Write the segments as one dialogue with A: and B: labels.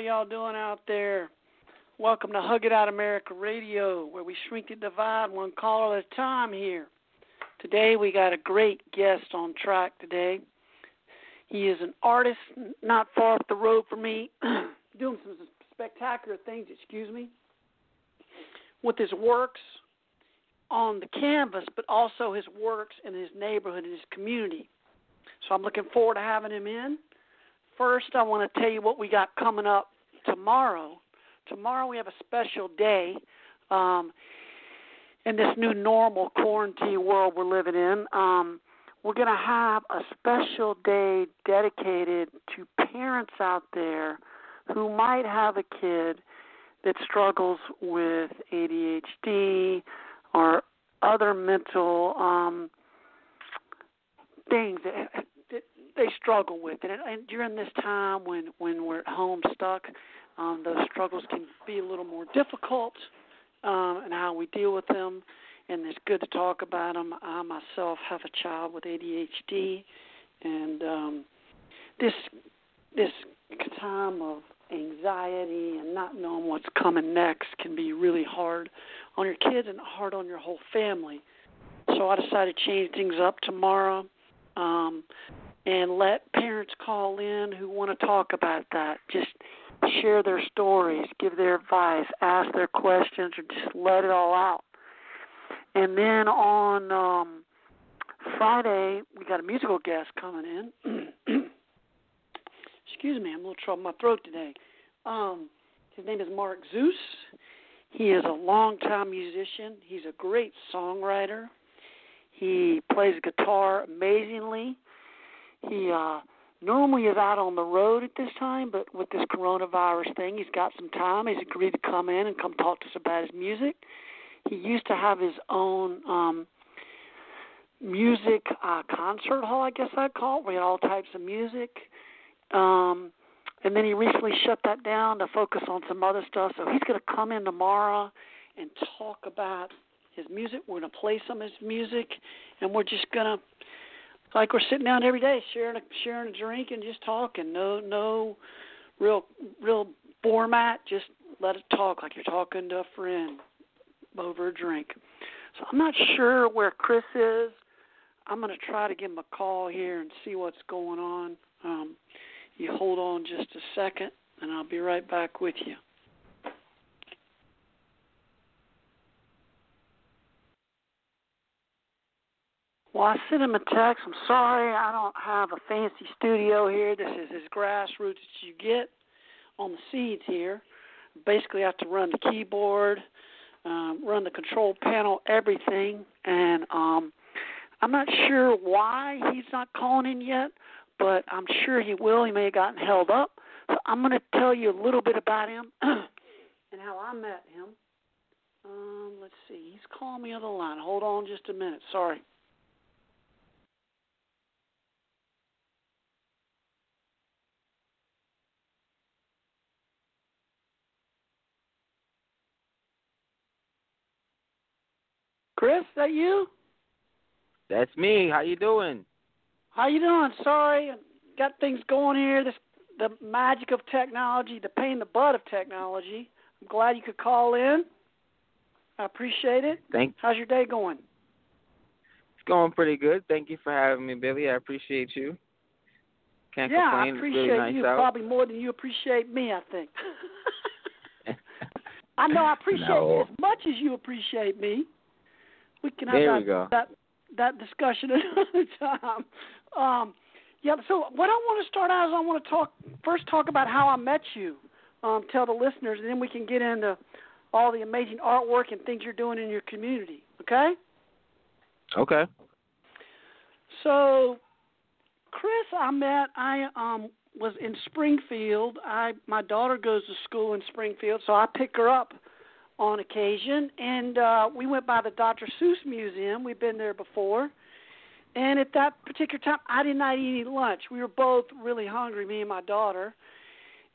A: Y'all. Doing out there? Welcome to Hug It Out America Radio, where we shrink the divide one caller at a time here. Today we got a great guest on track today. He is an artist not far up the road from me, doing some spectacular things, excuse me, with his works on the canvas, but also his works in his neighborhood and his community. So I'm looking forward to having him in. First, I want to tell you what we got coming up tomorrow. Tomorrow we have a special day um, in this new normal quarantine world we're living in. Um, we're going to have a special day dedicated to parents out there who might have a kid that struggles with ADHD or other mental um, things they struggle with. And, and during this time when when we're at home stuck, um, those struggles can be a little more difficult, um, and how we deal with them. And it's good to talk about them. I myself have a child with ADHD, and um, this this time of anxiety and not knowing what's coming next can be really hard on your kids and hard on your whole family. So I decided to change things up tomorrow um, and let parents call in who want to talk about that. Just share their stories, give their advice, ask their questions, or just let it all out. And then on um, Friday, we got a musical guest coming in. Excuse me, I'm a little trouble in my throat today. Um, his name is Mark Zeus. He is a longtime musician. He's a great songwriter. He plays guitar amazingly. He uh, normally is out on the road at this time, but with this coronavirus thing, he's got some time. He's agreed to come in and come talk to us about his music. He used to have his own um, music uh, concert hall, I guess I'd call it, where he had all types of music. Um, and then he recently shut that down to focus on some other stuff. So he's going to come in tomorrow and talk about his music. We're going to play some of his music, and we're just going to, like we're sitting down every day, sharing a sharing a drink and just talking. No, no, real, real format. Just let it talk like you're talking to a friend over a drink. So I'm not sure where Chris is. I'm to try to give him a call here and see what's going on. Um, you hold on just a second, and I'll be right back with you. Well, I sent him a text. I'm sorry, I don't have a fancy studio here. This is as grassroots as you get on the seeds here. Basically, I have to run the keyboard, um, run the control panel, everything, and um, I'm not sure why he's not calling in yet, but I'm sure he will. He may have gotten held up. So I'm going to tell you a little bit about him and how I met him. Um, let's see. He's calling me on the line. Hold on just a minute. Sorry. Chris, that you?
B: That's me. How you doing?
A: How you doing? Sorry, got things going here. This the magic of technology, the pain in the butt of technology. I'm glad you could call in. I appreciate it.
B: Thank.
A: How's your day going?
B: It's going pretty good. Thank you for having me, Billy. I appreciate you. Can't
A: yeah,
B: complain.
A: I appreciate
B: it's really nice
A: you
B: out.
A: probably more than you appreciate me. I think. I know I appreciate
B: No.
A: you as much as you appreciate me. We can have
B: There
A: that,
B: we go.
A: that that discussion another time. Um, yeah. So what I want to start out is I want to talk first talk about how I met you. Um, tell the listeners, and then we can get into all the amazing artwork and things you're doing in your community. Okay.
B: Okay.
A: So, Chris, I met. I um was in Springfield. I my daughter goes to school in Springfield, so I pick her up on occasion, and uh, we went by the Dr. Seuss Museum. We've been there before, and at that particular time, I did not eat any lunch. We were both really hungry, me and my daughter,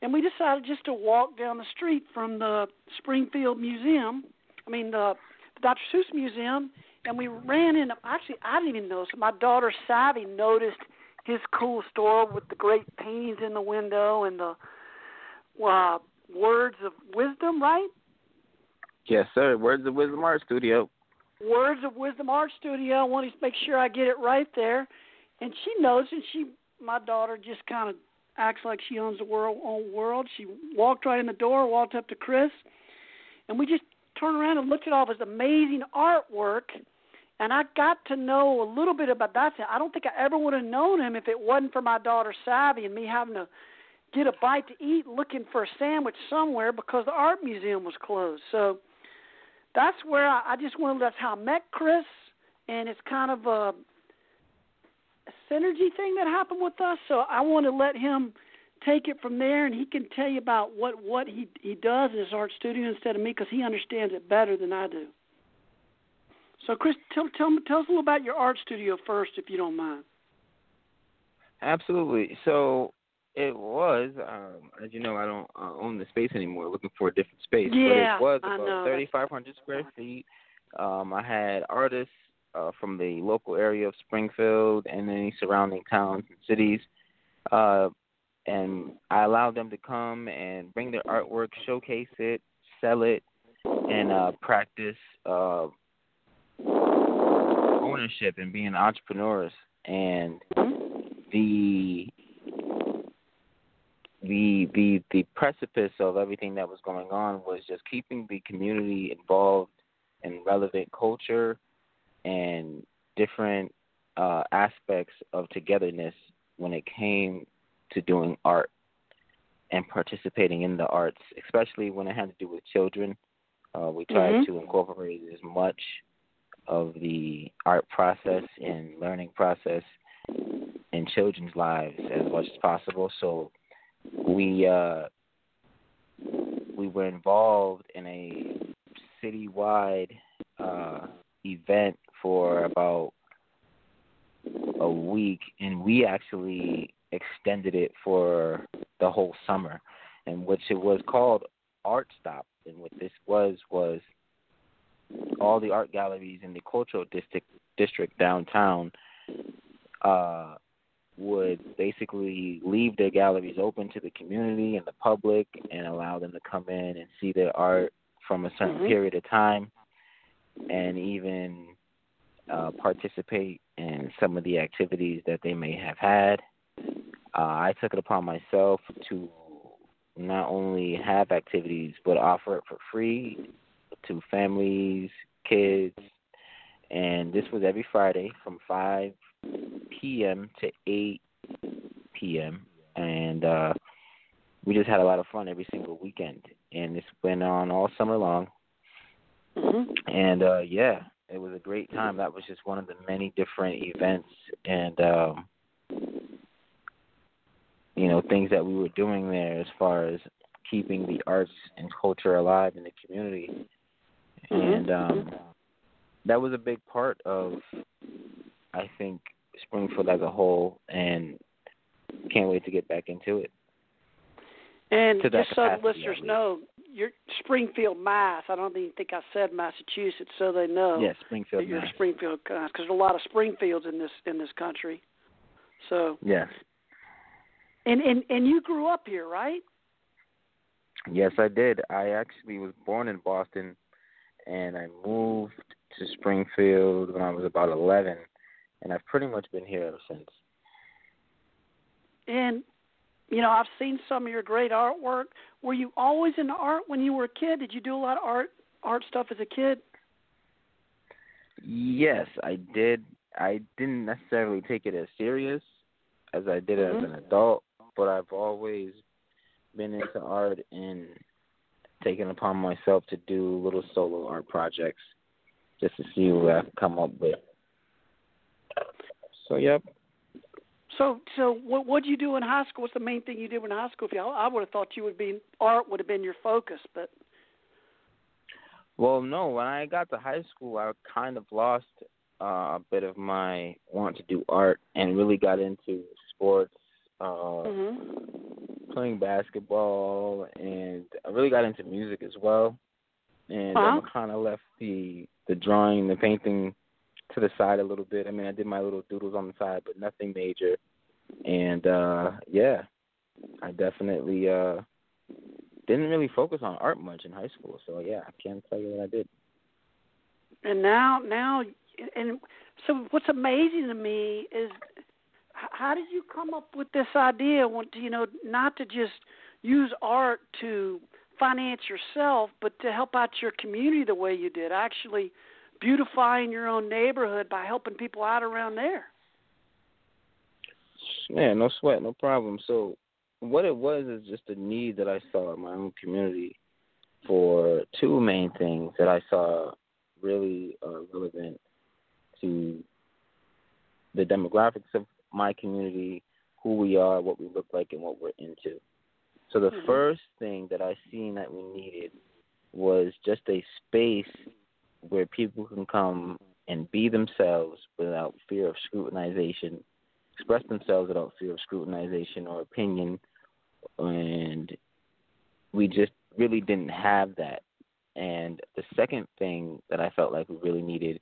A: and we decided just to walk down the street from the Springfield Museum. I mean the, the Dr. Seuss Museum, and we ran in. Actually, I didn't even notice. My daughter Savvy noticed his cool store with the great paintings in the window and the uh, words of wisdom, right?
B: Yes, sir. Words of Wisdom Art Studio.
A: Words of Wisdom Art Studio. I want to make sure I get it right there. And she knows, and she, my daughter, just kind of acts like she owns the world, own world. She walked right in the door, walked up to Chris, and we just turned around and looked at all this amazing artwork. And I got to know a little bit about that. I don't think I ever would have known him if it wasn't for my daughter Savvy and me having to get a bite to eat looking for a sandwich somewhere because the art museum was closed. So that's where I, I just wanted. That's how I met Chris, and it's kind of a, a synergy thing that happened with us. So I want to let him take it from there, and he can tell you about what what he he does in his art studio instead of me because he understands it better than I do. So Chris, tell tell tell us a little about your art studio first, if you don't mind.
B: Absolutely. So it was, um, as you know, I don't uh, own the space anymore. Looking for a different space,
A: Yeah,
B: but it was about 3,500 square feet. Um, I had artists uh, from the local area of Springfield and any surrounding towns and cities, uh, and I allowed them to come and bring their artwork, showcase it, sell it, and uh, practice uh, ownership and being entrepreneurs. And the the the the precipice of everything that was going on was just keeping the community involved in relevant culture and different uh, aspects of togetherness when it came to doing art and participating in the arts, especially when it had to do with children. Uh, we tried
A: Mhm.
B: to incorporate as much of the art process and learning process in children's lives as much as possible. So we uh, we were involved in a citywide uh, event for about a week, and we actually extended it for the whole summer, in which it was called Art Stop. And what this was was all the art galleries in the cultural district district downtown uh, would basically leave their galleries open to the community and the public and allow them to come in and see their art from a certain
A: Mhm.
B: period of time and even uh, participate in some of the activities that they may have had. Uh, I took it upon myself to not only have activities but offer it for free to families, kids, and this was every Friday from 5 p.m. to 8 p.m. and uh we just had a lot of fun every single weekend and this went on all summer long
A: Mhm.
B: and uh yeah it was a great time that was just one of the many different events and um you know things that we were doing there as far as keeping the arts and culture alive in the community
A: Mhm.
B: and um that was a big part of i think springfield as a whole and can't wait to get back into it
A: And just so the listeners know, you're Springfield, Mass. I don't even think I said Massachusetts, so they know
B: yes springfield
A: that you're
B: Mass.
A: Springfield, uh, because there's a lot of Springfields in this in this country. So,
B: yes
A: and and and you grew up here, right?
B: Yes, I did. I actually was born in Boston, and I moved to Springfield when I was about 11, and I've pretty much been here ever since.
A: And you know, I've seen some of your great artwork. Were you always into art when you were a kid? Did you do a lot of art art stuff as a kid?
B: Yes, I did. I didn't necessarily take it as serious as I did
A: Mhm.
B: as an adult, but I've always been into art and taken upon myself to do little solo art projects just to see what I can come up with. So, yep.
A: So, so what what did you do in high school? What's the main thing you did in high school? If you, I would have thought you would be art would have been your focus, but
B: Well, no. When I got to high school, I kind of lost uh, a bit of my want to do art and really got into sports, uh,
A: mhm.
B: playing basketball, and I really got into music as well. And
A: Uh-huh.
B: I kind of left the the drawing, the painting to the side a little bit. I mean, I did my little doodles on the side, but nothing major. And uh yeah, I definitely uh didn't really focus on art much in high school. So yeah, I can't tell you what I did.
A: and now now and so what's amazing to me is how did you come up with this idea you know not to just use art to finance yourself but to help out your community the way you did actually beautifying your own neighborhood by helping people out around there
B: Yeah, no sweat, no problem. So what it was is just a need that I saw in my own community for two main things that I saw really uh, relevant to the demographics of my community, who we are, what we look like, and what we're into. So the
A: Mhm.
B: first thing that I seen that we needed was just a space where people can come and be themselves without fear of scrutinization, express themselves without fear of scrutinization or opinion, and we just really didn't have that. And the second thing that I felt like we really needed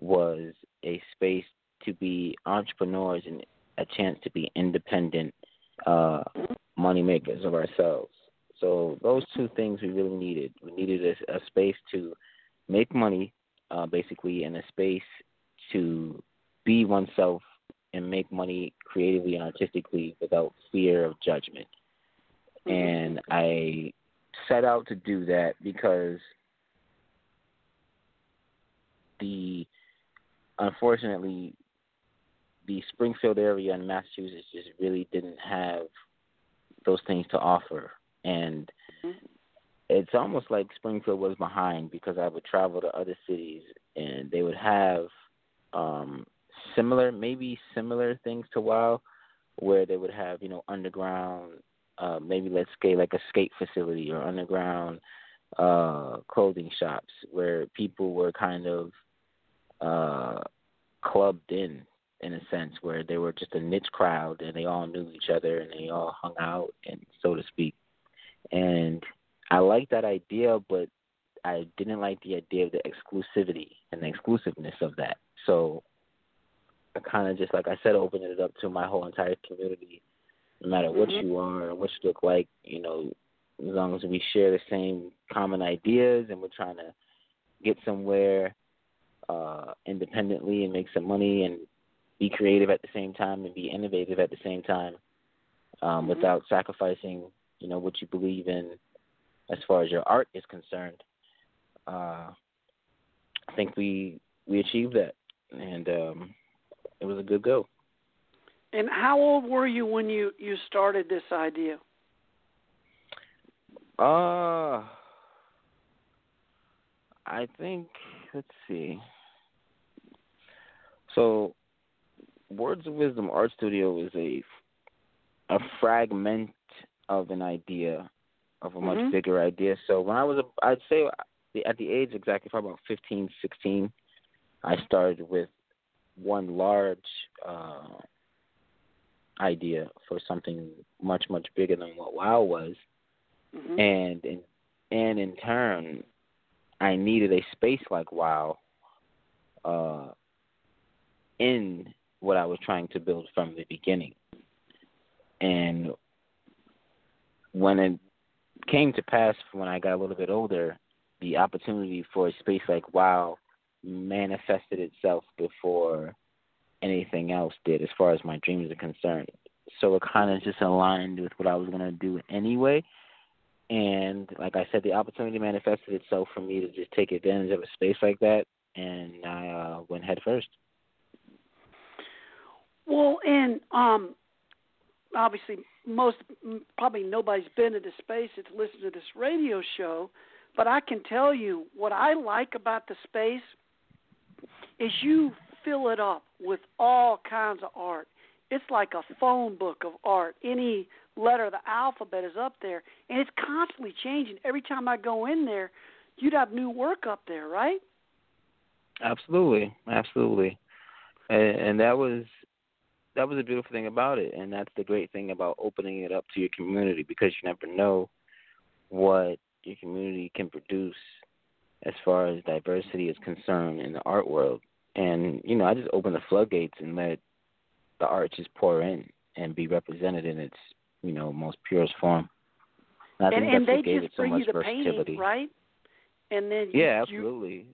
B: was a space to be entrepreneurs and a chance to be independent uh, money makers of ourselves. So those two things we really needed. We needed a, a space to make money, uh, basically, in a space to be oneself and make money creatively and artistically without fear of judgment. And I set out to do that because the unfortunately the Springfield area in Massachusetts just really didn't have those things to offer. And it's almost like Springfield was behind because I would travel to other cities and they would have um similar maybe similar things to WoW where they would have, you know, underground uh maybe let's say like a skate facility or underground uh clothing shops where people were kind of uh clubbed in in a sense where they were just a niche crowd and they all knew each other and they all hung out and so to speak. And I like that idea but I didn't like the idea of the exclusivity and the exclusiveness of that so I kind of just like I said opened it up to my whole entire community no matter what
A: Mhm.
B: you are or what you look like you know as long as we share the same common ideas and we're trying to get somewhere uh independently and make some money and be creative at the same time and be innovative at the same time um
A: Mhm.
B: without sacrificing you know what you believe in as far as your art is concerned uh I think we we achieved that, and um, it was a good go.
A: And how old were you when you you started this idea?
B: Uh, I think let's see. So, Words of Wisdom Art Studio is a a fragment of an idea of a much
A: Mhm.
B: bigger idea. So when I was, a, I'd say at the age exactly probably about 15, 16, I started with one large uh, idea for something much much bigger than what WoW was,
A: Mhm.
B: and in and in turn, I needed a space like WoW uh, in what I was trying to build from the beginning, and when it came to pass when I got a little bit older, the opportunity for a space like WoW manifested itself before anything else did as far as my dreams are concerned. So it kind of just aligned with what I was going to do anyway. And like I said, the opportunity manifested itself for me to just take advantage of a space like that, and I uh, went head first.
A: Well, and um, obviously, most probably nobody's been into space that's listened to this radio show, but I can tell you what I like about the space is you fill it up with all kinds of art. It's like a phone book of art. Any letter of the alphabet is up there, and it's constantly changing. Every time I go in there, you'd have new work up there, right?
B: Absolutely, absolutely, and, and that was that was a beautiful thing about it, and that's the great thing about opening it up to your community because you never know what your community can produce as far as diversity is concerned in the art world. And you know, I just opened the floodgates and let the art just pour in and be represented in its you know most purest form. And
A: and and
B: that's
A: they just
B: it so
A: bring
B: much
A: you the painting, right? And then you,
B: Yeah, absolutely.
A: you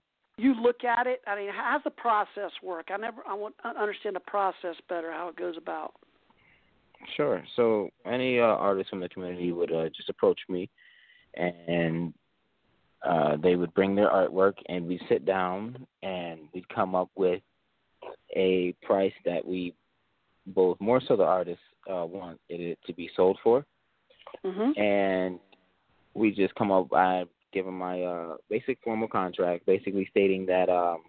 A: look at it. I mean, how's the process work? I never I want to understand the process better, how it goes about.
B: Sure. So any uh, artist from the community would uh, just approach me, and uh, they would bring their artwork, and we'd sit down and we'd come up with a price that we both more so the artist uh, want it to be sold for,
A: Mhm.
B: and we just come up. I give them my uh, basic formal contract, basically stating that um,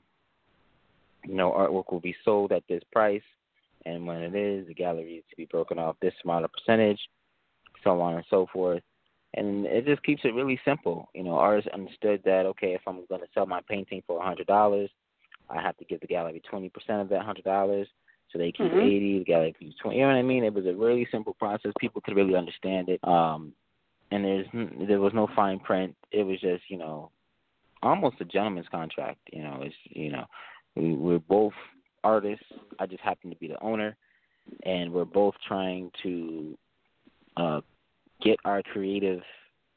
B: you know artwork will be sold at this price, and when it is, the gallery is to be broken off this amount of percentage, so on and so forth. And it just keeps it really simple. You know, artists understood that okay, if I'm going to sell my painting for a hundred dollars, I have to give the gallery twenty percent of that hundred dollars. So they keep
A: Mhm.
B: eighty, the gallery keeps twenty. You know what I mean? It was a really simple process. People could really understand it. Um, and there's there was no fine print. It was just you know, almost a gentleman's contract. You know, it's you know, we, we're both artists. I just happen to be the owner, and we're both trying to uh, get our creative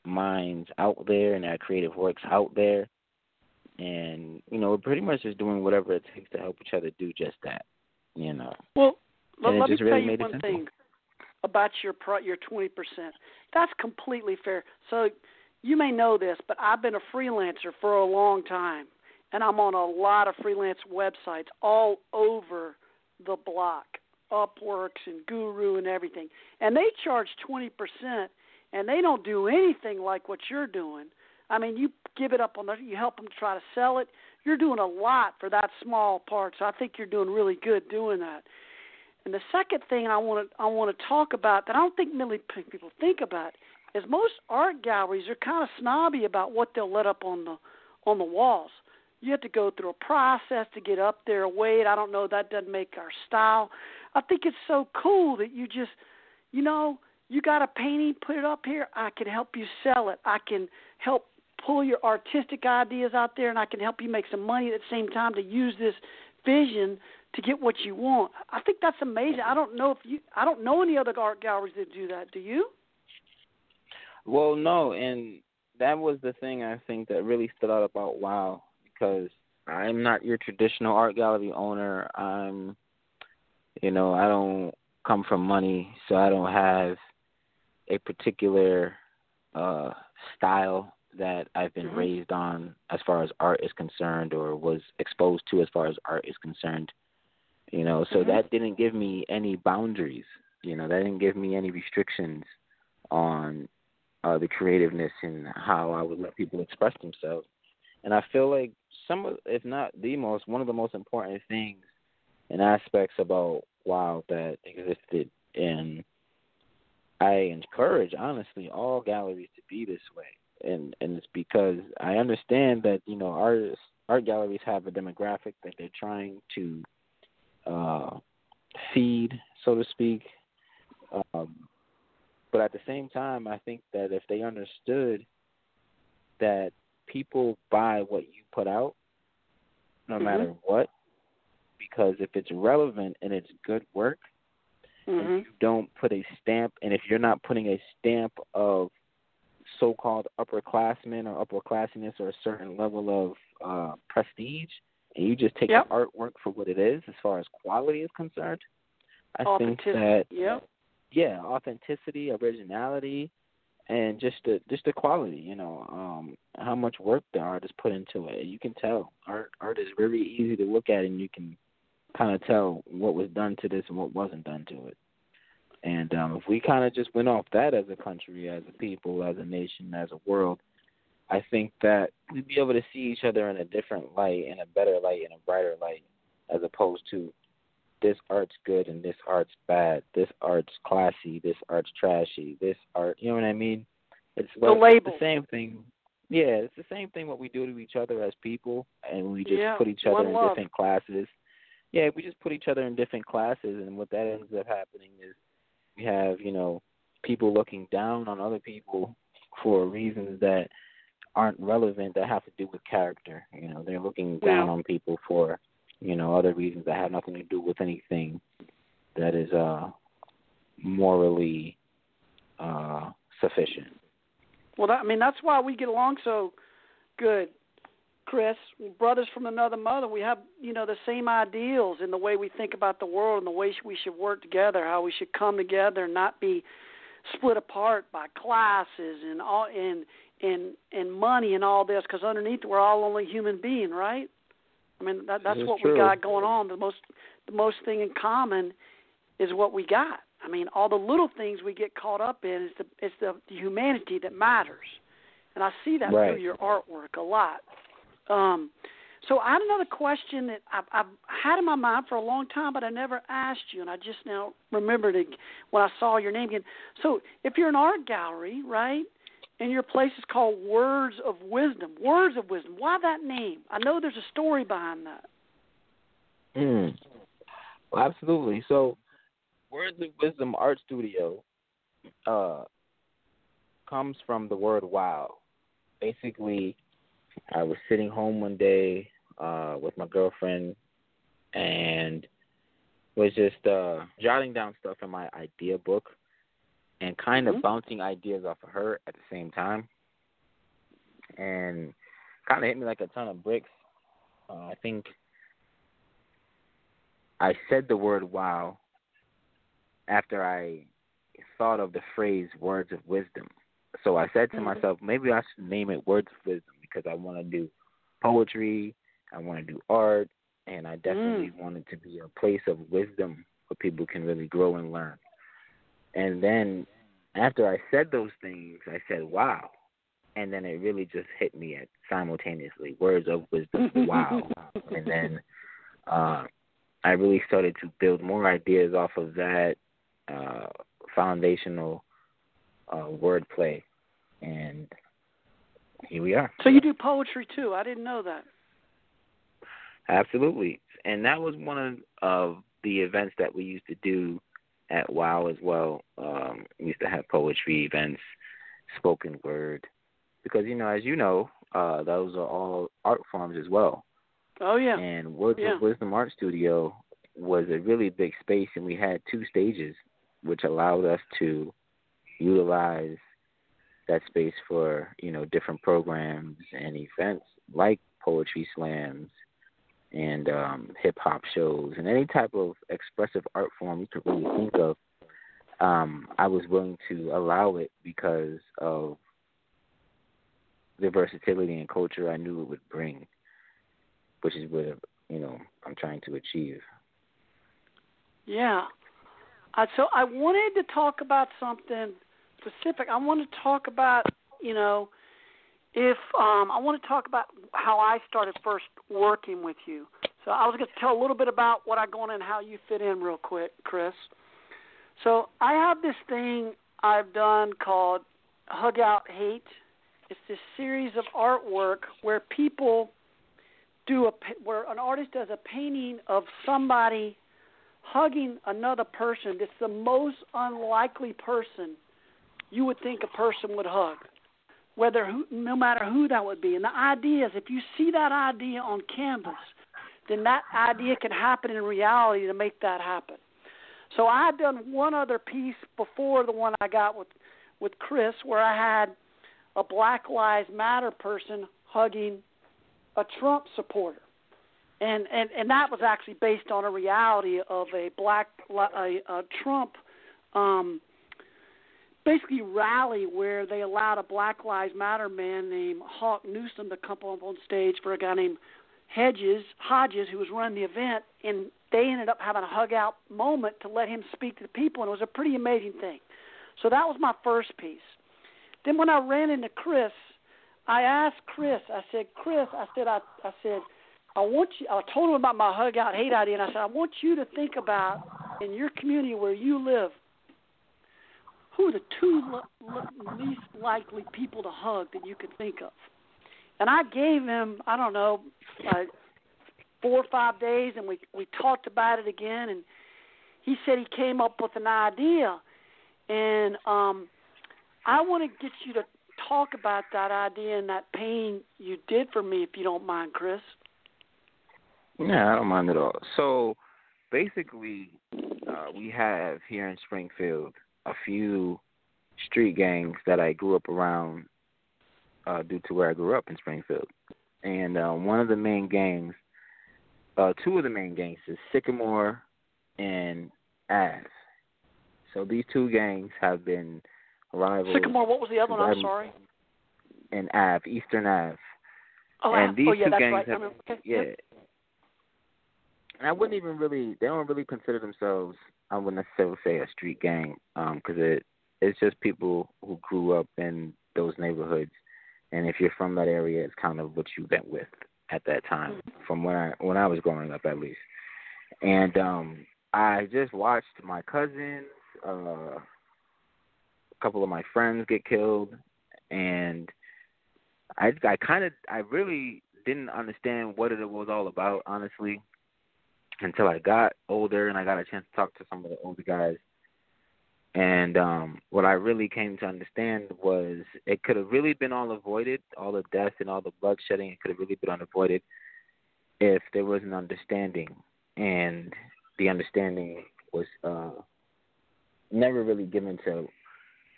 B: minds out there and our creative works out there. And you know, we're pretty much just doing whatever it takes to help each other do just that. You know.
A: Well, let,
B: And it
A: let me
B: just
A: tell you one
B: simple.
A: thing about your your twenty percent. That's completely fair. So you may know this, but I've been a freelancer for a long time, and I'm on a lot of freelance websites all over the block, Upworks and Guru and everything, and they charge twenty percent, and they don't do anything like what you're doing. I mean, you give it up on the, you help them try to sell it. You're doing a lot for that small part, so I think you're doing really good doing that. And the second thing I want to I want to talk about that I don't think many people think about is most art galleries are kind of snobby about what they'll let up on the on the walls. You have to go through a process to get up there. Wait, I don't know. That doesn't make our style. I think it's so cool that you just, you know, you got a painting, put it up here. I can help you sell it. I can help pull your artistic ideas out there, and I can help you make some money at the same time to use this vision to get what you want. I think that's amazing. I don't know if you I don't know any other art galleries that do that. Do you?
B: Well, no, and that was the thing I think that really stood out about WoW because I'm not your traditional art gallery owner. I'm, you know, I don't come from money, so I don't have a particular uh style that I've been
A: Mhm.
B: raised on as far as art is concerned or was exposed to as far as art is concerned. You know, so
A: Mhm.
B: that didn't give me any boundaries. You know, that didn't give me any restrictions on uh the creativeness and how I would let people express themselves. And I feel like some of if not the most one of the most important things and aspects about WoW that existed and I encourage honestly all galleries to be this way. And and it's because I understand that, you know, artists art galleries have a demographic that they're trying to uh feed, so to speak. Um but at the same time I think that if they understood that people buy what you put out no
A: Mhm.
B: matter what because if it's relevant and it's good work and
A: Mhm.
B: you don't put a stamp, and if you're not putting a stamp of so-called upperclassmen or upperclassiness or a certain level of uh, prestige, and you just take
A: Yep.
B: the artwork for what it is as far as quality is concerned, I think
A: Authenticity.
B: that
A: Yep.
B: yeah, authenticity, originality, and just the just the quality. You know, um, how much work the artist put into it. You can tell art art is very easy to look at, and you can kind of tell what was done to this and what wasn't done to it. And um, if we kind of just went off that as a country, as a people, as a nation, as a world, I think that we'd be able to see each other in a different light, in a better light, in a brighter light, as opposed to this art's good and this art's bad. This art's classy. This art's trashy. This art, you know what I mean? It's
A: The label.
B: It's the same thing. Yeah, it's the same thing what we do to each other as people, and we just
A: Yeah,
B: put each other in
A: love.
B: different classes. Yeah, we just put each other in different classes, and what that ends up happening is we have you know people looking down on other people for reasons that aren't relevant that have to do with character. You know, they're looking down
A: Yeah.
B: on people for you know other reasons that have nothing to do with anything that is uh morally uh sufficient.
A: Well, that, I mean, that's why we get along so good, Chris. Brothers from another mother. We have, you know, the same ideals in the way we think about the world and the way we should work together, how we should come together and not be split apart by classes and all and and and money and all this. Because underneath, we're all only human being, right? I mean, that, that's
B: This
A: what
B: true.
A: we got going on. The most the most thing in common is what we got. I mean, all the little things we get caught up in is the it's the, the humanity that matters, and I see that
B: Right.
A: through your artwork a lot. Um, so I had another question that I've, I've had in my mind for a long time, but I never asked you, and I just now remembered it when I saw your name again. So if you're an art gallery, right, and your place is called Words of Wisdom, Words of Wisdom, why that name? I know there's a story behind that.
B: Mm. Well, absolutely. So, Words of Wisdom Art Studio uh, comes from the word wow. Basically, I was sitting home one day uh, with my girlfriend and was just uh, jotting down stuff in my idea book and kind of
A: Mhm.
B: bouncing ideas off of her at the same time. And kind of hit me like a ton of bricks. Uh, I think I said the word wow after I thought of the phrase words of wisdom. So I said to
A: Mhm.
B: myself, maybe I should name it words of wisdom because I want to do poetry, I want to do art, and I definitely want it to be a place of wisdom where people can really grow and learn. And then after I said those things, I said, wow. And then it really just hit me at simultaneously words of wisdom, wow. and then uh, I really started to build more ideas off of that uh, foundational uh, wordplay, and here we are.
A: So you do poetry too? I didn't know that.
B: Absolutely, and that was one of, of the events that we used to do at WoW as well. Um, we used to have poetry events, spoken word, because you know, as you know, uh, those are all art forms as well.
A: Oh yeah.
B: And Words
A: Yeah.
B: of Wisdom Art Studio was a really big space, and we had two stages, which allowed us to utilize that space for you know different programs and events like poetry slams and um, hip hop shows and any type of expressive art form you could really think of. Um, I was willing to allow it because of the versatility and culture I knew it would bring, which is what you know I'm trying to achieve.
A: Yeah. Uh, so I wanted to talk about something specific. I want to talk about, you know, if um, I want to talk about how I started first working with you. So I was going to tell a little bit about what I go in and how you fit in real quick, Chris. So I have this thing I've done called Hug Out Hate. It's this series of artwork where people do a where an artist does a painting of somebody hugging another person that's the most unlikely person you would think a person would hug whether who, no matter who that would be. And the idea is if you see that idea on canvas then that idea can happen in reality to make that happen. So i had done one other piece before the one i got with with chris where i had a black lives matter person hugging a trump supporter. And and and that was actually based on a reality of a black a, a Trump um basically rally where they allowed a Black Lives Matter man named Hawk Newsome to come up on stage for a guy named Hedges Hodges who was running the event and they ended up having a hug out moment to let him speak to the people and it was a pretty amazing thing. So that was my first piece. Then when I ran into Chris, I asked Chris, I said, Chris, I said I I said I want you. I told him about my hug out hate idea, and I said I want you to think about in your community where you live, who are the two least likely people to hug that you could think of. And I gave him, I don't know, four or five days, and we we talked about it again, and he said he came up with an idea, and um, I want to get you to talk about that idea and that pain you did for me, if you don't mind, Chris.
B: Yeah, I don't mind at all. So basically, uh, we have here in Springfield a few street gangs that I grew up around uh, due to where I grew up in Springfield. And uh, one of the main gangs, uh, two of the main gangs is Sycamore and Ave. So these two gangs have been rivals.
A: Sycamore, what was the other one? I'm sorry.
B: And Ave, Eastern Ave.
A: Oh,
B: and these
A: oh, yeah,
B: two
A: that's
B: gangs
A: right.
B: have,
A: okay.
B: yeah, and I wouldn't even really they don't really consider themselves I wouldn't necessarily say a street gang because it it's just people who grew up in those neighborhoods. And if you're from that area it's kind of what you went with at that time from when I when I was growing up at least. And um I just watched my cousins uh a couple of my friends get killed. And I I kind of I really didn't understand what it was all about honestly until I got older and I got a chance to talk to some of the older guys. And um what I really came to understand was it could have really been all avoided, all the death and all the bloodshedding, it could have really been avoided if there was an understanding. And the understanding was uh never really given to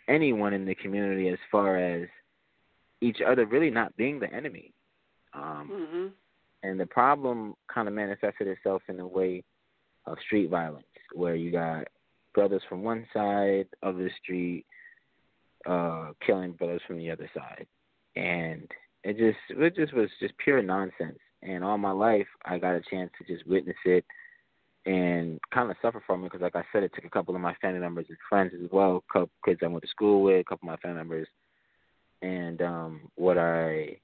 B: anyone in the community as far as each other really not being the enemy. Um
A: hmm
B: and the problem kind of manifested itself in a way of street violence, where you got brothers from one side of the street uh killing brothers from the other side, and it just it just was just pure nonsense. And all my life, I got a chance to just witness it and kind of suffer from it because, like I said, it took a couple of my family members and friends as well, a couple kids I went to school with, a couple of my family members, and um what I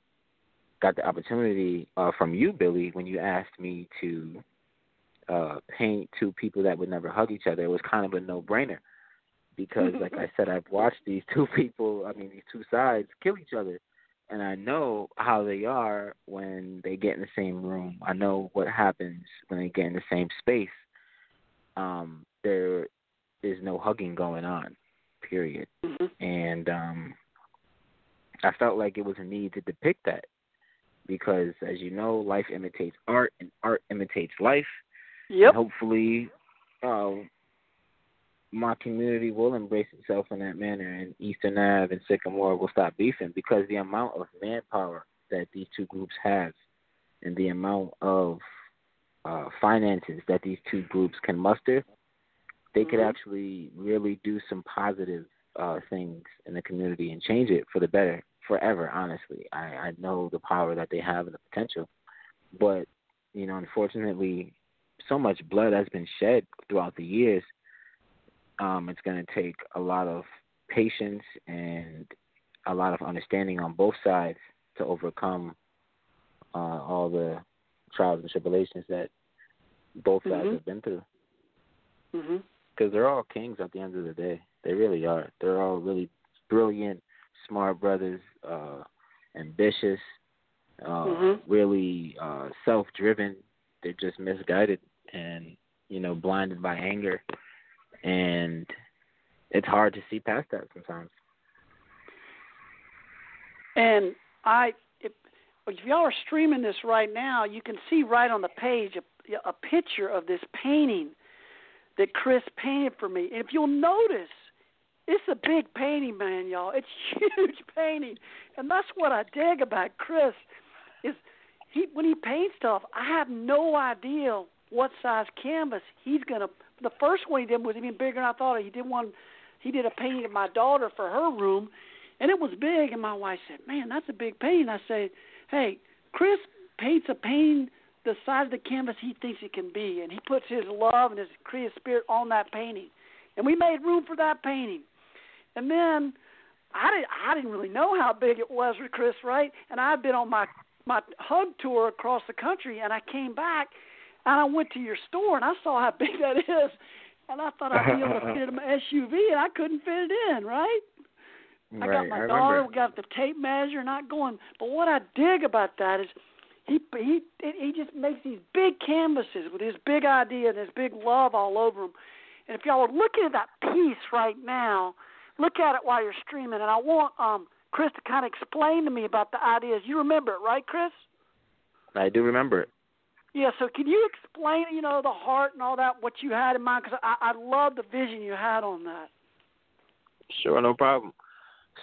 B: got the opportunity uh, from you, Billy, when you asked me to uh, paint two people that would never hug each other. It was kind of a no-brainer because, like I said, I've watched these two people, I mean, these two sides kill each other, and I know how they are when they get in the same room. I know what happens when they get in the same space. Um, there is no hugging going on, period.
A: hmm
B: And um, I felt like it was a need to depict that because, as you know, life imitates art, and art imitates life.
A: Yep.
B: And hopefully, uh, my community will embrace itself in that manner, and Eastern Ave and Sycamore will stop beefing because the amount of manpower that these two groups have, and the amount of uh, finances that these two groups can muster, they could
A: Mhm.
B: actually really do some positive uh, things in the community and change it for the better forever. Honestly, I I know the power that they have and the potential, but you know, unfortunately, so much blood has been shed throughout the years. Um, it's going to take a lot of patience and a lot of understanding on both sides to overcome uh, all the trials and tribulations that both sides
A: Mhm.
B: have been through. Because they're all kings at the end of the day. They really are. They're all really brilliant, smart brothers, uh, ambitious, uh,
A: Mhm.
B: really uh, self-driven. They're just misguided and you know blinded by anger, and it's hard to see past that sometimes.
A: And I, if, if y'all are streaming this right now, you can see right on the page a, a picture of this painting that Chris painted for me. And if you'll notice, it's a big painting, man, y'all. It's huge painting, and that's what I dig about Chris. Is he when he paints stuff, I have no idea what size canvas he's gonna. The first one he did was even bigger than I thought. He did one. He did a painting of my daughter for her room, and it was big. And my wife said, "Man, that's a big painting." I said, "Hey, Chris paints a painting the size of the canvas he thinks it can be, and he puts his love and his creative spirit on that painting." And we made room for that painting. And then I didn't I didn't really know how big it was with Chris, right? And I'd been on my my hug tour across the country, and I came back, and I went to your store, and I saw how big that is, and I thought I'd be able to fit it in my SUV, and I couldn't fit it in, right?
B: right I
A: got my
B: I
A: daughter.
B: remember.
A: We got the tape measure, not going. But what I dig about that is he he he just makes these big canvases with his big idea and his big love all over them. And if y'all are looking at that piece right now, look at it while you're streaming. And I want um Chris to kind of explain to me about the ideas. You remember it, right, Chris?
B: I do remember it.
A: Yeah. So can you explain, you know, the heart and all that, what you had in mind? Because I I love the vision you had on that.
B: Sure, no problem.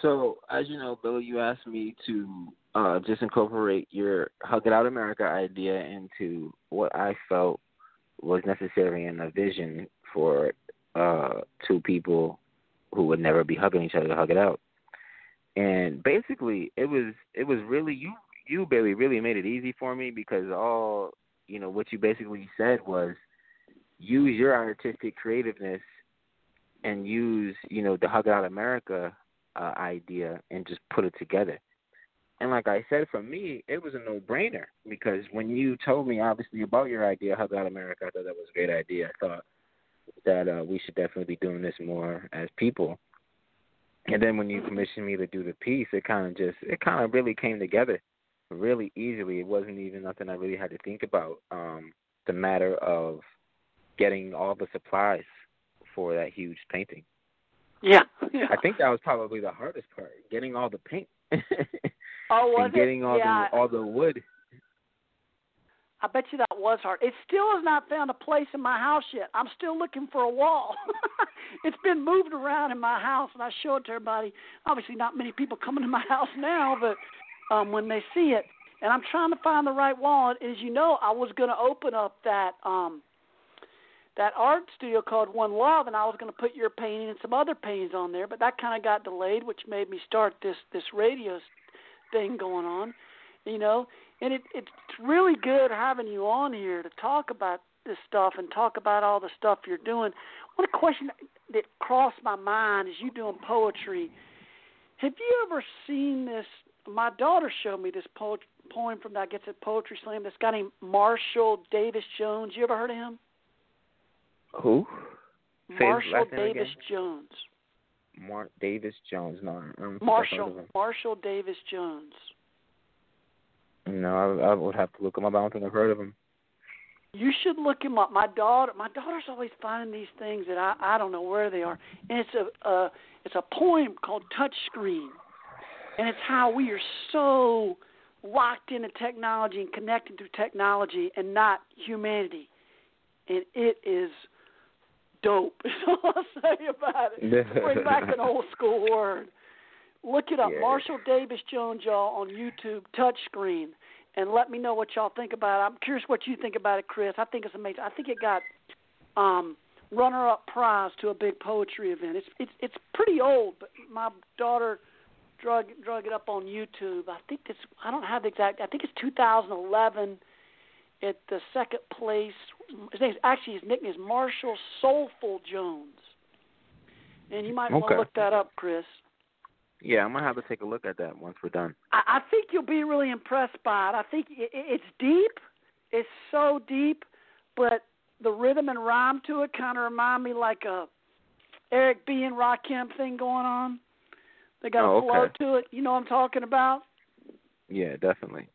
B: So, as you know, Billy, you asked me to uh, just incorporate your Hug It Out America idea into what I felt was necessary in a vision for uh, two people who would never be hugging each other to hug it out. And basically, it was it was really you you Billy really made it easy for me because all you know what you basically said was use your artistic creativeness and use you know the Hug Out America uh, idea and just put it together. And like I said, for me, it was a no-brainer because when you told me obviously about your idea, Hug Out America, I thought that was a great idea. I thought that uh, we should definitely be doing this more as people. And then when you commissioned me to do the piece, it kind of just it kind of really came together really easily. It wasn't even nothing I really had to think about. Um, the matter of getting all the supplies for that huge painting.
A: Yeah. yeah.
B: I think that was probably the hardest part, getting all the paint
A: Oh, was
B: and getting
A: it?
B: all
A: yeah.
B: the all the wood.
A: I bet you that was hard. It still has not found a place in my house yet. I'm still looking for a wall. it's been moved around in my house, and I show it to everybody. Obviously, not many people coming to my house now, but um when they see it, and I'm trying to find the right wall. And as you know, I was going to open up that um that art studio called One Love, and I was going to put your painting and some other paintings on there, but that kind of got delayed, which made me start this this radio thing going on. You know, and it it's really good having you on here to talk about this stuff and talk about all the stuff you're doing. One question that crossed my mind is you doing poetry. Have you ever seen this? My daughter showed me this poet, poem from that gets at Poetry Slam. This guy named Marshall Davis Jones. You ever heard of him?
B: Who? Say
A: Marshall Davis. Jones.
B: Mark Davis Jones. No, I don't think I've heard of
A: Marshall. Marshall Davis Jones.
B: No, I, I would have to look him up. I don't think I've heard of him.
A: You should look him up. My daughter, my daughter's always finding these things that I I don't know where they are, and it's a uh, it's a poem called Touchscreen, and it's how we are so locked into technology and connected to technology and not humanity, and it is dope. Is all I'll say about it. Bring back an old school word. Look it up,
B: Yeah.
A: Marshall Davis Jones, y'all, on YouTube, Touchscreen, and let me know what y'all think about it. I'm curious what you think about it, Chris. I think it's amazing. I think it got um, runner-up prize to a big poetry event. It's it's it's pretty old, but my daughter drug drug it up on YouTube. I think it's I don't have the exact. I think it's 2011 at the second place. His name actually his nickname is Marshall Soulful Jones, and you might want to look that up, Chris.
B: Yeah, I'm gonna have to take a look at that once we're done.
A: I, I think you'll be really impressed by it. I think it, it- it's deep. It's so deep, but the rhythm and rhyme to it kind of remind me like a Eric B and Rakim thing going on. They got
B: Oh,
A: a flow
B: okay.
A: to it. You know what I'm talking about?
B: Yeah, definitely.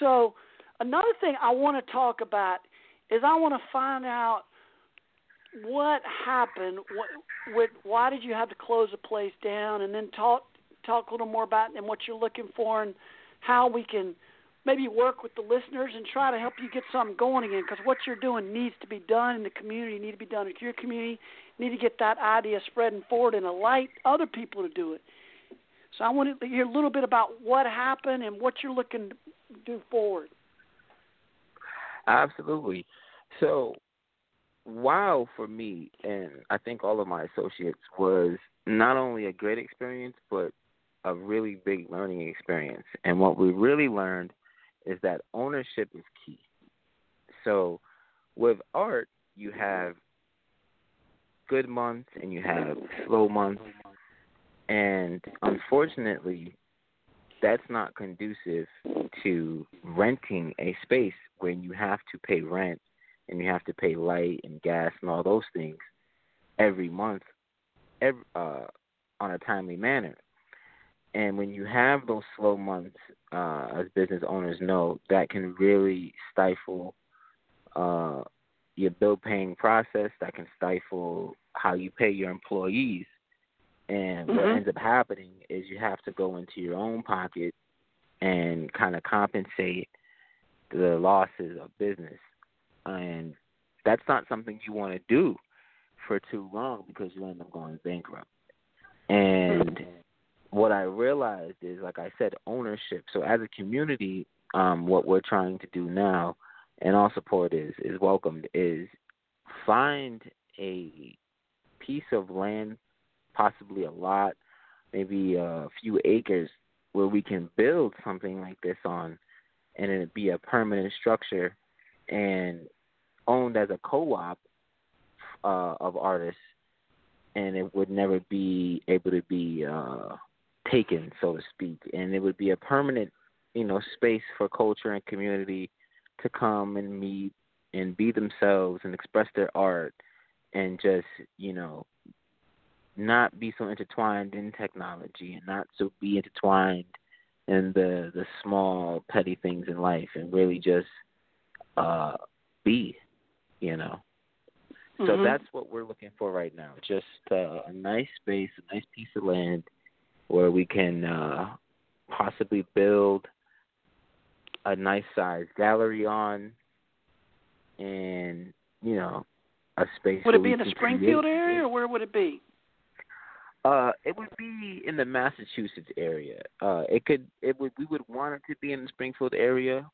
A: So another thing I want to talk about is I want to find out what happened. What, with why did you have to close the place down, and then talk talk a little more about and what you're looking for, and how we can maybe work with the listeners and try to help you get something going again. Because what you're doing needs to be done in the community, need to be done with your community. Need to get that idea spreading forward and alight other people to do it. So I want to hear a little bit about what happened and what you're looking to do forward.
B: Absolutely. So, wow for me, and I think all of my associates, was not only a great experience, but a really big learning experience. And what we really learned is that ownership is key. So, with art, you have good months and you have slow months. And unfortunately, that's not conducive to renting a space when you have to pay rent and you have to pay light and gas and all those things every month every, uh, on a timely manner. And when you have those slow months, uh, as business owners know, that can really stifle uh, your bill paying process, that can stifle how you pay your employees. And what
A: Mhm.
B: ends up happening is you have to go into your own pocket and kind of compensate the losses of business. And that's not something you want to do for too long because you end up going bankrupt. And what I realized is, like I said, ownership. So as a community, um, what we're trying to do now, and all support is is welcomed, is find a piece of land, possibly a lot, maybe a few acres, where we can build something like this on, and it be a permanent structure, and owned as a co-op uh, of artists, and it would never be able to be uh, taken, so to speak, and it would be a permanent, you know, space for culture and community to come and meet and be themselves and express their art and just, you know, not be so intertwined in technology and not so be intertwined in the the small petty things in life and really just uh be, you know. So
A: Mhm.
B: that's what we're looking for right now. Just uh, a nice space, a nice piece of land where we can uh, possibly build a nice sized gallery on, and you know, a space.
A: Would it be in the Springfield area, or where would it be?
B: Uh, it would be in the Massachusetts area. Uh, it could, it would, we would want it to be in the Springfield area,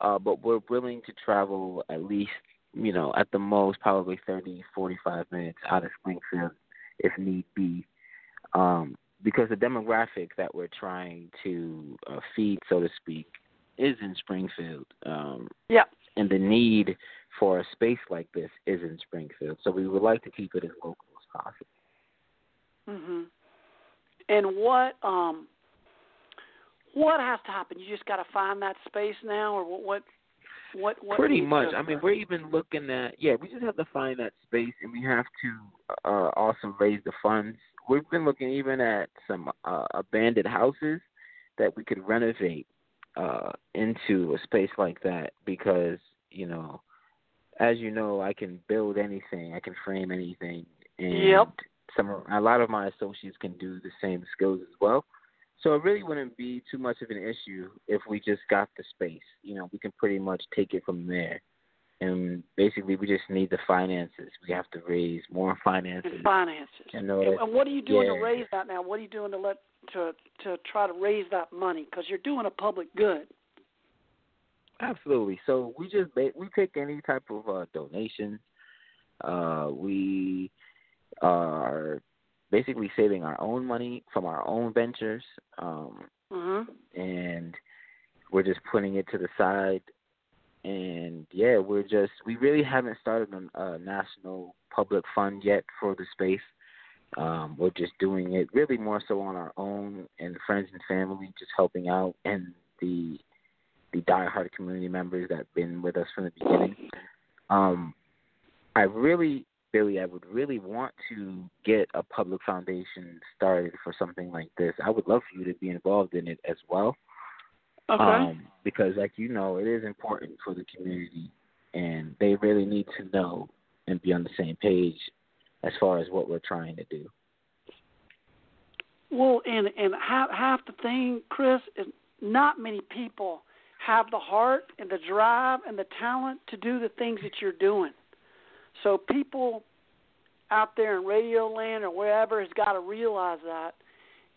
B: uh, but we're willing to travel at least, you know, at the most probably thirty, forty-five minutes out of Springfield, if need be, um, because the demographic that we're trying to uh, feed, so to speak, is in Springfield. Um,
A: Yeah.
B: and the need for a space like this is in Springfield. So we would like to keep it as local as possible.
A: Mhm. And what um what has to happen? You just got to find that space now, or what? What? What? what
B: Pretty much. I mean, we're even looking at yeah. We just have to find that space, and we have to uh, also raise the funds. We've been looking even at some uh, abandoned houses that we could renovate uh, into a space like that because you know, as you know, I can build anything. I can frame anything, and
A: Yep.
B: some a lot of my associates can do the same skills as well. So it really wouldn't be too much of an issue if we just got the space. You know, we can pretty much take it from there. And basically, we just need the finances. We have to raise more finances.
A: and finances. And, and what are you doing to raise that now? What are you doing to let to to try to raise that money? Because you're doing a public good.
B: Absolutely. So we just we take any type of uh, donation. Uh, we are basically saving our own money from our own ventures, um,
A: Mhm.
B: and we're just putting it to the side. And yeah, we're just we really haven't started a, a national public fund yet for the space. Um, we're just doing it really more so on our own and friends and family, just helping out and the the diehard community members that have been with us from the beginning. Um, I really, Billy, I would really want to get a public foundation started for something like this. I would love for you to be involved in it as well.
A: Okay.
B: Um, because, like you know, it is important for the community, and they really need to know and be on the same page as far as what we're trying to do.
A: Well, and and half half the thing, Chris, is not many people have the heart and the drive and the talent to do the things that you're doing. So people out there in radio land or wherever has got to realize that.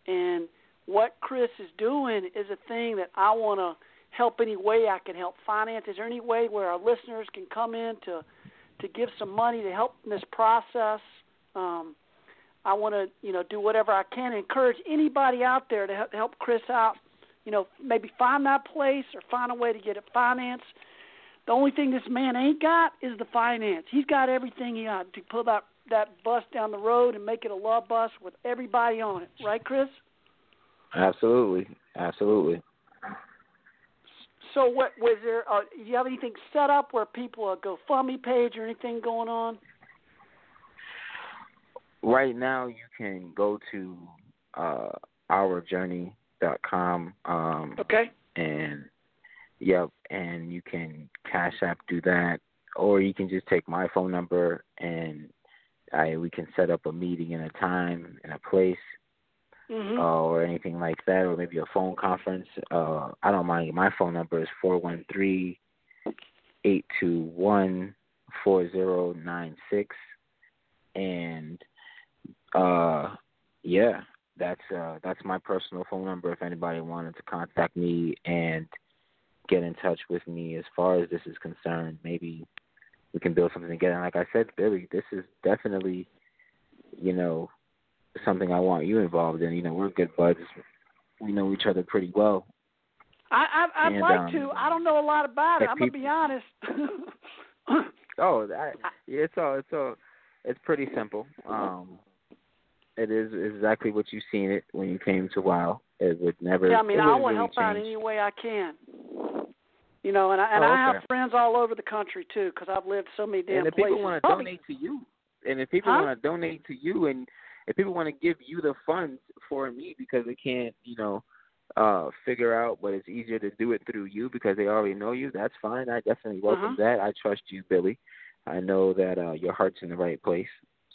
A: And what Chris is doing is a thing that I want to help any way I can help finance. Is there any way where our listeners can come in to to give some money to help in this process? Um, I want to, you know, do whatever I can. Encourage anybody out there to help, help Chris out. You know, maybe find that place or find a way to get it financed. The only thing this man ain't got is the finance. He's got everything he got to pull that that bus down the road and make it a love bus with everybody on it. Right, Chris?
B: Absolutely, absolutely.
A: So, what was there? Uh, do you have anything set up where people a GoFundMe page or anything going on?
B: Right now, you can go to uh, ourjourney.com. Um,
A: Okay.
B: and yep, and you can Cash App do that, or you can just take my phone number and I we can set up a meeting and a time and a place,
A: hmm
B: uh, or anything like that, or maybe a phone conference. Uh, I don't mind. My phone number is four one three eight two one four zero nine six, and uh, yeah, that's uh that's my personal phone number if anybody wanted to contact me and get in touch with me as far as this is concerned maybe we can build something together and like i said billy this is definitely you know something i want you involved in you know we're good buds we know each other pretty well
A: I, I I'd
B: And,
A: like
B: um,
A: to. I don't know a lot about it. I'm gonna be honest.
B: oh I, it's all it's all it's pretty simple um it is exactly what you've seen it when you came to wow it would never
A: yeah, I mean, I to
B: really
A: help out any way I can. You know, and I and
B: Oh,
A: I have friends all over the country too, because I've lived so many damn
B: and if
A: places.
B: people want to
A: Probably-
B: donate to you, and if people
A: Huh?
B: want to donate to you, and if people want to give you the funds for me because they can't, you know, uh figure out, but it's easier to do it through you because they already know you. That's fine. I definitely welcome
A: Uh-huh.
B: that. I trust you, Billy. I know that uh your heart's in the right place.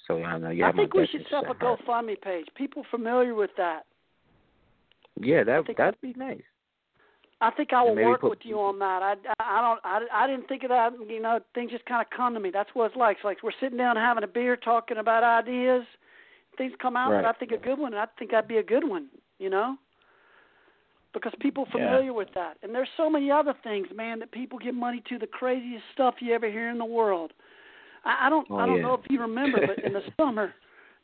B: So I know you have
A: I
B: think
A: we should set up a
B: interests at heart.
A: GoFundMe page. People familiar with that.
B: Yeah, that that'd be nice.
A: I think I will work
B: put-
A: with you on that. I, I don't I, I didn't think of that. You know, things just kind of come to me. That's what it's like. It's like we're sitting down having a beer, talking about ideas. Things come out
B: Right.
A: I think a good one. And I think that'd be a good one. You know, because people
B: Yeah.
A: familiar with that. And there's so many other things, man, that people give money to. The craziest stuff you ever hear in the world. I, I don't
B: Oh,
A: I don't
B: yeah.
A: know if you remember, but in the summer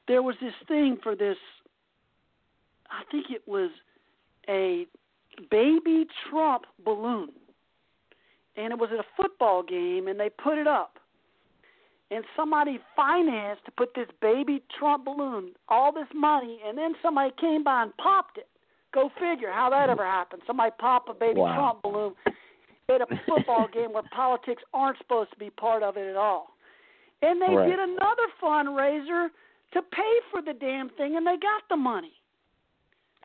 A: there was this thing for this. I think it was a baby Trump balloon. And it was at a football game and they put it up. And somebody financed to put this baby Trump balloon, all this money, and then somebody came by and popped it. Go figure how that ever happened. Somebody pop a baby
B: Wow.
A: Trump balloon at a football game where politics aren't supposed to be part of it at all. And they
B: Right.
A: did another fundraiser to pay for the damn thing and they got the money.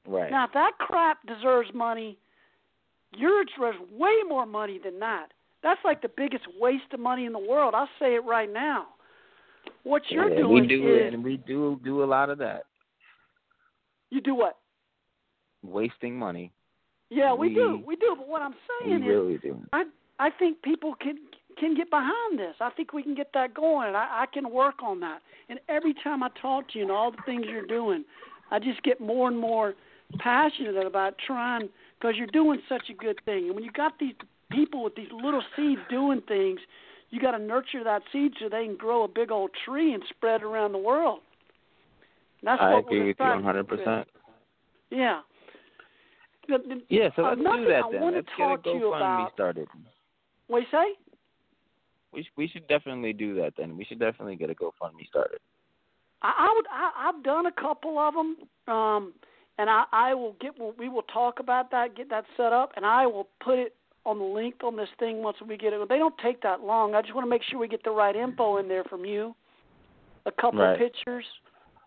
B: Right.
A: Now, if that crap deserves money, yours deserves way more money than that. That's like the biggest waste of money in the world. I'll say it right now. What you're
B: yeah,
A: doing
B: we do
A: is
B: and we do do a lot of that.
A: you do what?
B: Wasting money.
A: Yeah, we, do,
B: We-
A: we do. But what I'm
B: We
A: saying is,
B: really do.
A: I I think people can can get behind this. I think we can get that going, and I, I can work on that. And every time I talk to you and all the things you're doing, I just get more and more passionate about trying because you're doing such a good thing. And when you got these people with these little seeds doing things, you got to nurture that seed so they can grow a big old tree and spread around the world. That's
B: I
A: what
B: agree with you
A: trying to
B: 100. percent
A: Yeah.
B: Yeah, so let's
A: another
B: do that then. Let's get a GoFundMe started.
A: What you say?
B: We sh- we should definitely do that then. We should definitely get a GoFundMe started.
A: I, I would. I, I've done a couple of them, um, and I, I will get. We will talk about that, get that set up, and I will put it on the link on this thing once we get it. They don't take that long. I just want to make sure we get the right info in there from you. A couple
B: Right.
A: of pictures,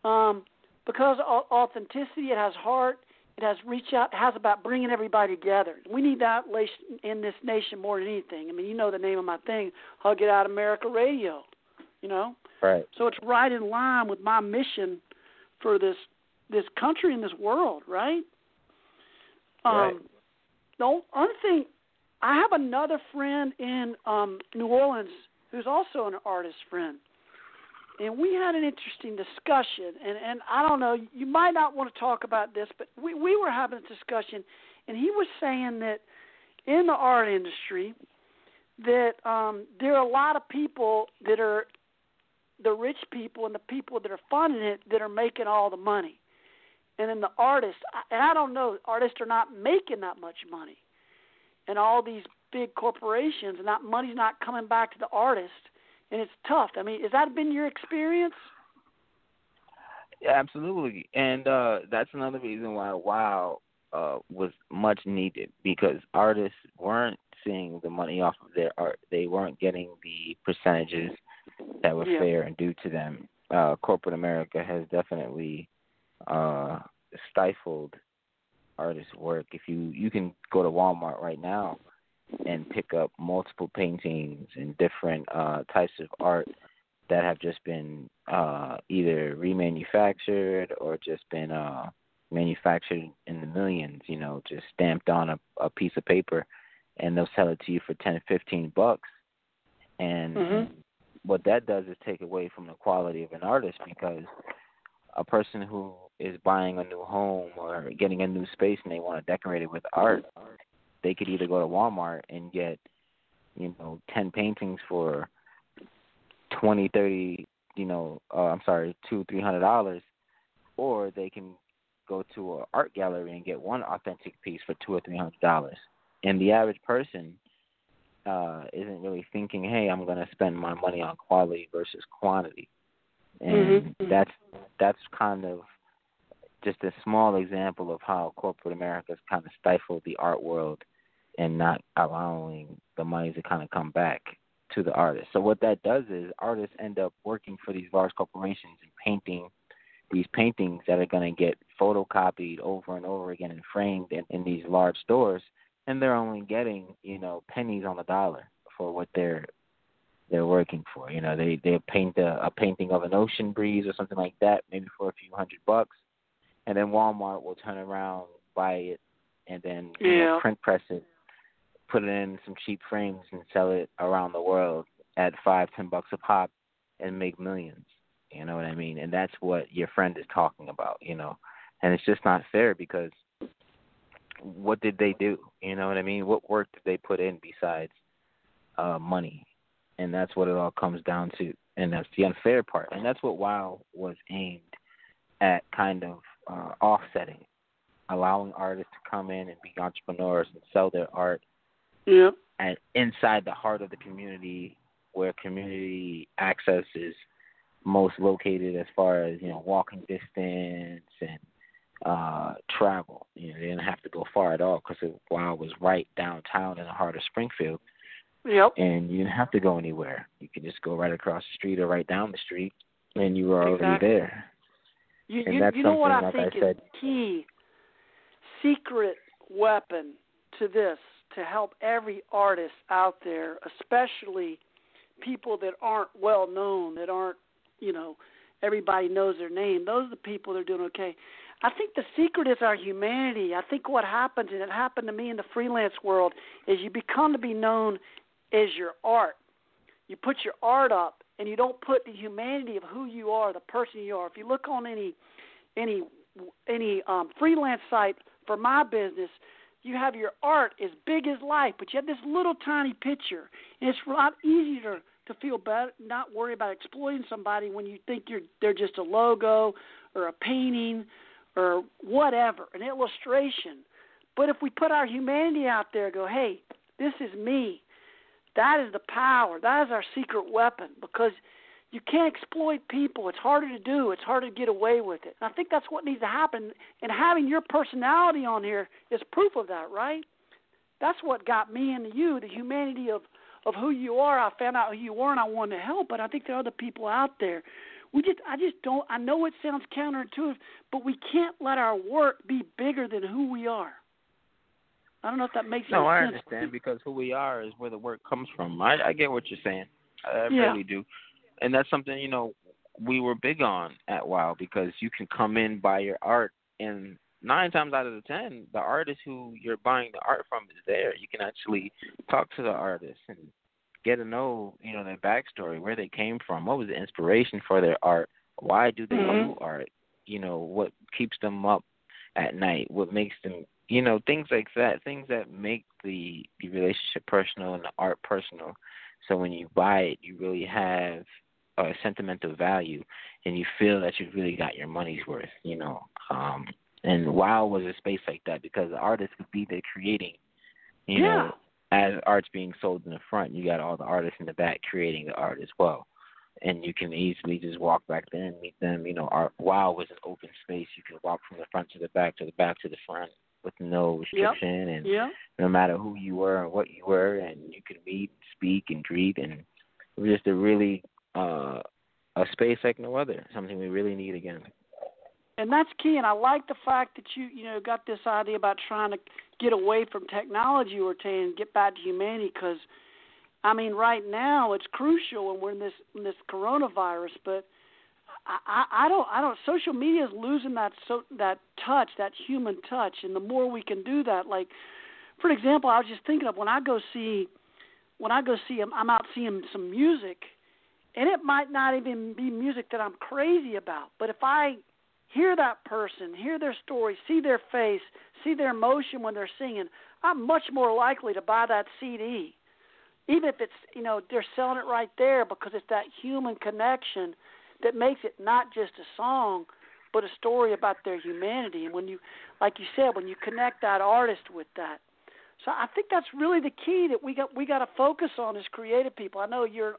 A: um, because au- authenticity. It has heart. It has reach out. It has about bringing everybody together. We need that in this nation more than anything. I mean, you know the name of my thing, Hug It Out America Radio. You know.
B: Right.
A: So it's right in line with my mission for this this country and this world, right? Um
B: Right.
A: the other thing I have another friend in um New Orleans who's also an artist friend. And we had an interesting discussion and, and I don't know, you might not want to talk about this, but we, we were having a discussion and he was saying that in the art industry that um there are a lot of people that are the rich people and the people that are funding it that are making all the money. And then the artists, and I don't know, artists are not making that much money. And all these big corporations, and that money's not coming back to the artist, and it's tough. I mean, has that been your experience?
B: Yeah, absolutely. And uh that's another reason why WoW uh was much needed because artists weren't seeing the money off of their art. They weren't getting the percentages that were
A: Yeah.
B: fair and due to them. Uh corporate America has definitely uh stifled artist work. If you you can go to Walmart right now and pick up multiple paintings and different uh types of art that have just been uh either remanufactured or just been uh manufactured in the millions, you know, just stamped on a, a piece of paper and they'll sell it to you for ten, fifteen bucks. And
A: Mhm.
B: what that does is take away from the quality of an artist because a person who is buying a new home or getting a new space and they want to decorate it with art, they could either go to Walmart and get, you know, ten paintings for twenty, thirty, you know, uh, I'm sorry, two, three hundred dollars, or they can go to an art gallery and get one authentic piece for two or three hundred dollars. And the average person uh isn't really thinking, hey, I'm going to spend my money on quality versus quantity. And
A: Mhm.
B: that's that's kind of just a small example of how corporate America has kind of stifled the art world and not allowing the money to kind of come back to the artist. So what that does is artists end up working for these large corporations and painting these paintings that are going to get photocopied over and over again and framed in, in these large stores, and they're only getting you know pennies on the dollar for what they're they're working for. You know, they they paint a, a painting of an ocean breeze or something like that, maybe for a few hundred bucks, and then Walmart will turn around, buy it, and then you know, print press it, put it in some cheap frames, and sell it around the world at five, ten bucks a pop, and make millions. You know what I mean? And that's what your friend is talking about. You know, and it's just not fair because what did they do? You know what I mean? What work did they put in besides uh money? And that's what it all comes down to. And that's the unfair part. And that's what WoW was aimed at kind of uh offsetting. Allowing artists to come in and be entrepreneurs and sell their art
A: Yeah.
B: at inside the heart of the community where community access is most located as far as, you know, walking distance and uh travel. You know, they didn't have to go far at all because WoW was right downtown in the heart of Springfield,
A: Yep.
B: and you didn't have to go anywhere. You could just go right across the street or right down the street, and you were already
A: Exactly.
B: there.
A: You,
B: And
A: you,
B: that's
A: you know what I
B: like
A: think
B: I
A: is key secret weapon to this to help every artist out there, especially people that aren't well known, that aren't, you know, everybody knows their name. Those are the people that are doing okay. I think the secret is our humanity. I think what happens, and it happened to me in the freelance world, is you become to be known as your art. You put your art up, and you don't put the humanity of who you are, the person you are. If you look on any any any um, freelance site for my business, you have your art as big as life, but you have this little tiny picture, and it's a lot easier to feel better, not worry about exploiting somebody when you think you're they're just a logo or a painting or whatever, an illustration. But if we put our humanity out there, go, hey, this is me. That is the power. That is our secret weapon because you can't exploit people. It's harder to do. It's harder to get away with it. And I think that's what needs to happen. And having your personality on here is proof of that, right? That's what got me into you, the humanity of of who you are. I found out who you were, and I wanted to help. But I think there are other people out there. We just, I just don't. I know it sounds counterintuitive, but we can't let our work be bigger than who we are. I don't know if that makes
B: no, I
A: sense.
B: understand because who we are is where the work comes from. I, I get what you're saying. I
A: Yeah.
B: really do, and that's something you know we were big on at WoW because you can come in buy your art, and nine times out of the ten, the artist who you're buying the art from is there. You can actually talk to the artist and get to know you know their backstory, where they came from, what was the inspiration for their art, why do they
A: Mhm.
B: do art, you know what keeps them up at night, what makes them you know things like that things that make the the relationship personal and the art personal so when you buy it you really have a sentimental value and you feel that you've really got your money's worth you know um and wow was a space like that because the artists could be there creating you
A: Yeah.
B: know as art's being sold in the front you got all the artists in the back creating the art as well and you can easily just walk back there and meet them. You know, our WoW was an open space. You could walk from the front to the back to the back to the front with no restriction, and
A: Yeah.
B: no matter who you were and what you were, and you could meet, speak, and greet, and it was just a really uh, a space like no other. Something we really need again.
A: and that's key and i like the fact that you you know got this idea about trying to get away from technology saying and get back to humanity because i mean right now it's crucial when we're in this in this coronavirus but I, I don't I don't social media is losing that so that touch that human touch and the more we can do that like for example I was just thinking of when I go see when I go see I'm out seeing some music and it might not even be music that I'm crazy about but if I hear that person, hear their story, see their face, see their emotion when they're singing, I'm much more likely to buy that CD. Even if it's, you know, they're selling it right there because it's that human connection that makes it not just a song, but a story about their humanity. And when you, like you said, when you connect that artist with that, so I think that's really the key that we got we got to focus on as creative people. I know you're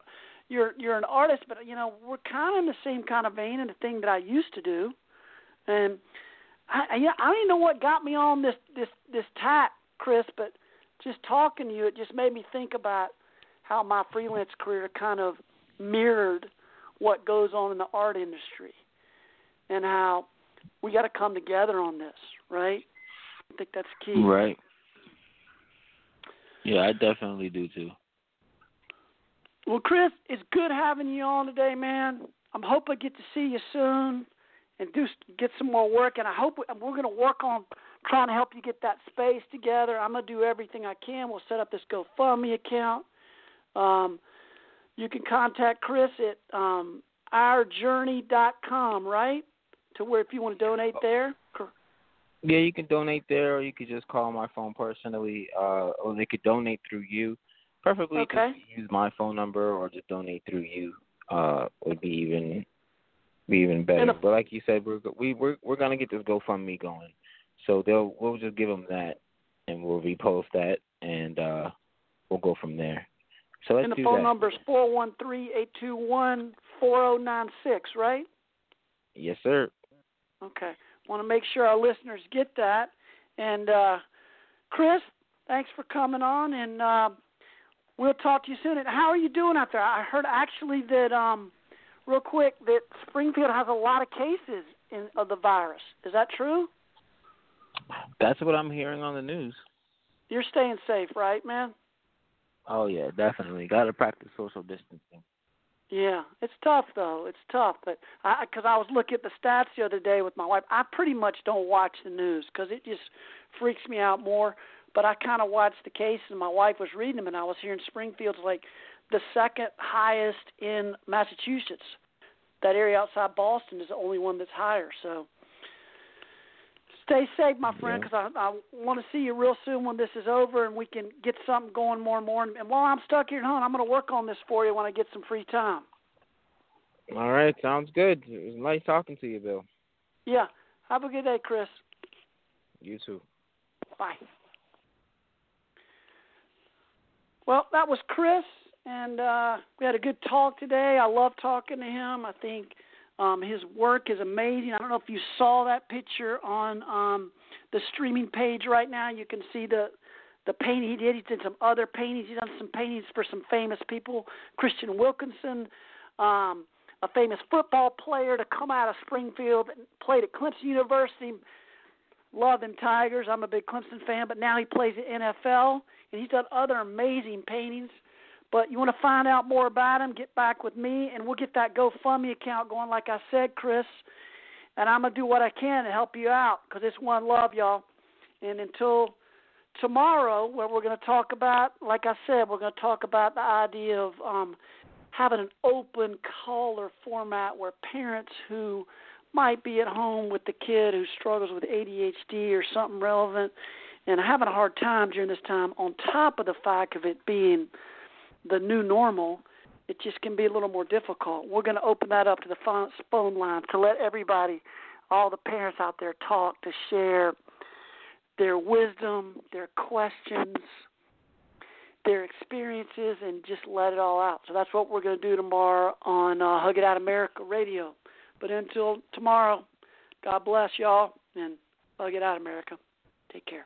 A: you're you're an artist, but you know we're kind of in the same kind of vein and the thing that I used to do. And I, I, yeah, I don't even know what got me on this this this tack, Chris. But just talking to you, it just made me think about how my freelance career kind of mirrored what goes on in the art industry, and how we got to come together on this, right? I think that's key.
B: Right. Yeah, I definitely do too.
A: Well, Chris, it's good having you on today, man. I'm hoping I get to see you soon and do get some more work. And I hope we, we're going to work on trying to help you get that space together. I'm going to do everything I can. We'll set up this GoFundMe account. Um, you can contact Chris at um, ourjourney.com, right? To where if you want to donate there. Cor-
B: Yeah, you can donate there, or you could just call my phone personally, uh, or they could donate through you. Preferably,
A: Okay.
B: use my phone number or just donate through you. Uh, would be even be even better.
A: A-
B: but like you said, we're we we're we're gonna get this GoFundMe going, so they'll we'll just give them that, and we'll repost that, and uh, we'll go from there. So let's
A: and the phone
B: that.
A: number is four one three eight two one four zero nine six, right?
B: Yes, sir.
A: Okay. Want to make sure our listeners get that. And uh, Chris, thanks for coming on, and uh, we'll talk to you soon. And how are you doing out there? I heard actually that, um, real quick, that Springfield has a lot of cases in, of the virus. Is that true?
B: That's what I'm hearing on the news.
A: You're staying safe, right, man?
B: Oh yeah, definitely. Got to practice social distancing.
A: Yeah, it's tough though. It's tough, but I because I was looking at the stats the other day with my wife. I pretty much don't watch the news because it just freaks me out more. But I kind of watched the cases, and my wife was reading them, and I was hearing Springfield's like the second highest in Massachusetts. That area outside Boston is the only one that's higher. So Stay safe, my friend, because I, I want to see you real soon when this is over and we can get something going more and more. And while I'm stuck here at home, I'm going to work on this for you when I get some free time.
C: All right, sounds good. It was nice talking to you, Bill.
A: Yeah. Have a good day, Chris.
C: You too.
A: Bye. Well, that was Chris, and uh, we had a good talk today. I love talking to him. I think um, his work is amazing. I don't know if you saw that picture on um, the streaming page right now. You can see the the painting he did. He did some other paintings. He's done some paintings for some famous people. Christian Wilkinson, um, a famous football player to come out of Springfield and played at Clemson University. Love them Tigers. I'm a big Clemson fan, but now he plays at NFL, and he's done other amazing paintings. But you want to find out more about him, get back with me, and we'll get that GoFundMe account going, like I said, Chris. And I'm going to do what I can to help you out because it's one love, y'all. And until tomorrow, where we're going to talk about, like I said, we're going to talk about the idea of um, having an open caller format where parents who might be at home with the kid who struggles with ADHD or something relevant and having a hard time during this time, on top of the fact of it being – the new normal, it just can be a little more difficult. We're going to open that up to the phone line to let everybody, all the parents out there, talk to share their wisdom, their questions, their experiences, and just let it all out. So that's what we're going to do tomorrow on uh, Hug It Out America Radio. But until tomorrow, God bless y'all and Hug It Out America. Take care.